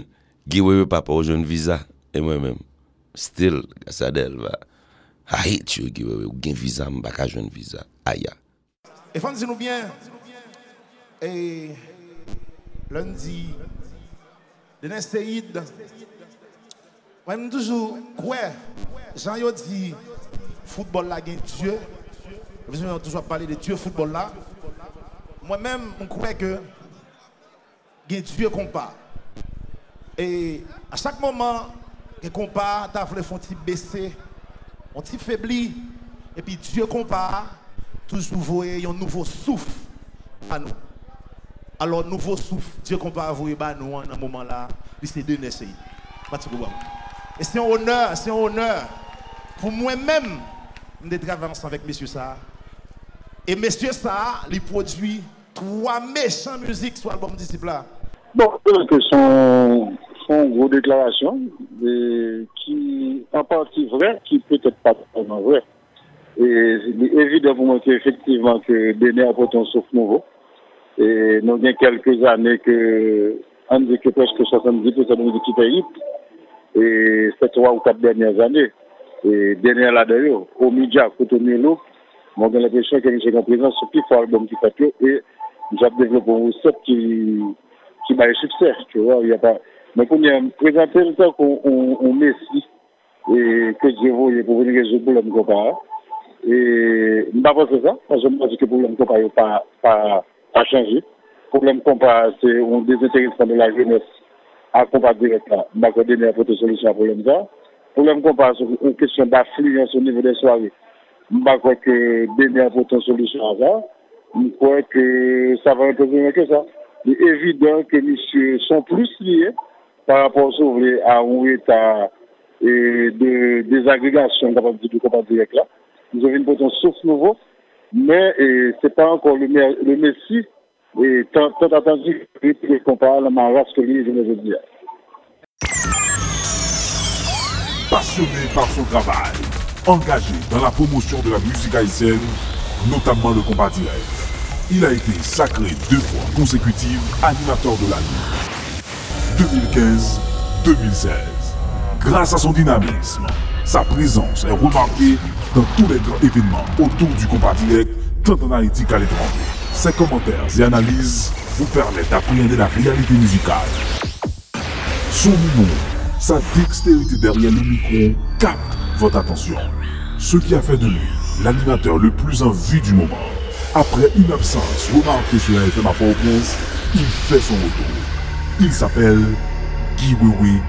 Hmm. Giwewe papa ou joun viza, e mwen men. Still, gasa del va. Ha hit yo giwewe, ou gen viza mbaka joun viza. Aya. E fanzi nou bien, e lundi, denen se yid, mwen toujou kwe, jan yo di, foutbol la gen tue, mwen toujou ap pale de tue foutbol la, mwen men mwen kwe ke gen tue kompa. Et à chaque moment, que compas, t'as voulu un petit baisser, un petit faibli, et puis Dieu compare, toujours voyez un nouveau souffle à nous. Alors, nouveau souffle, Dieu compare vous et nous, dans ce moment-là, c'est deux essais. Et c'est un honneur, c'est un honneur pour moi-même de travailler ensemble avec monsieur ça. Et monsieur ça, il produit trois méchants musiques sur l'album disciple Bon, que sont, gros déclarations qui en partie vraies, qui peut-être pas vraiment vraies. Et moi qu'effectivement que Béné apporte un souffle nouveau. Et nous avons quelques années que, on dit que presque 70% de nous qui pays. Et c'est trois ou quatre dernières années. Et dernière là d'ailleurs, au Melo, moi j'ai l'impression que j'ai une présence sur plus fort album qui fait et j'ai développé un recette qui, qui m'a succès, tu vois, il y a pas, mais quand on a présenté le temps qu'on on, Messi, et que Dieu voulait pour venir résoudre le problème comparé, et, je ne pas ça, parce que je dis que le problème comparé n'a pas, pas, pas changé. Le problème comparé, c'est un désintéressement de la jeunesse à combat direct là. Je vais donner une solution à ce problème là. Le problème comparé, c'est une question d'affluence au niveau des soirées. Je crois que donner une solution à ça. Je crois que ça va mieux que ça. Il est évident que messieurs sont plus liés par rapport à un état de désagrégation du combat direct là. Nous avons une souffle nouveau, mais ce n'est pas encore le, le Messi et tant, tant attendu que comparé à la race je veux dire. Passionné par son travail, engagé dans la promotion de la musique haïtienne, notamment le combat direct. Il a été sacré deux fois consécutives animateur de l'année. 2015-2016. Grâce à son dynamisme, sa présence est remarquée dans tous les grands événements autour du combat direct, tant en Haïti qu'à l'étranger. Ses commentaires et analyses vous permettent d'appréhender la réalité musicale. Son humour, sa dextérité derrière le micro capte votre attention. Ce qui a fait de lui l'animateur le plus en vue du moment. Après une absence remarquée sur la FM à Port-au-Prince, il fait son retour. Il s'appelle Guy Wewe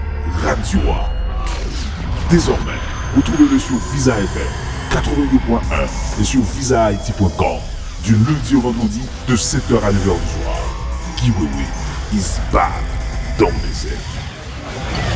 Radioa. Désormais, retrouvez-le sur Visa FM 82.1 et sur visahaiti.com du lundi au vendredi de 7h à 9h du soir. Guy Wewe is back dans les airs.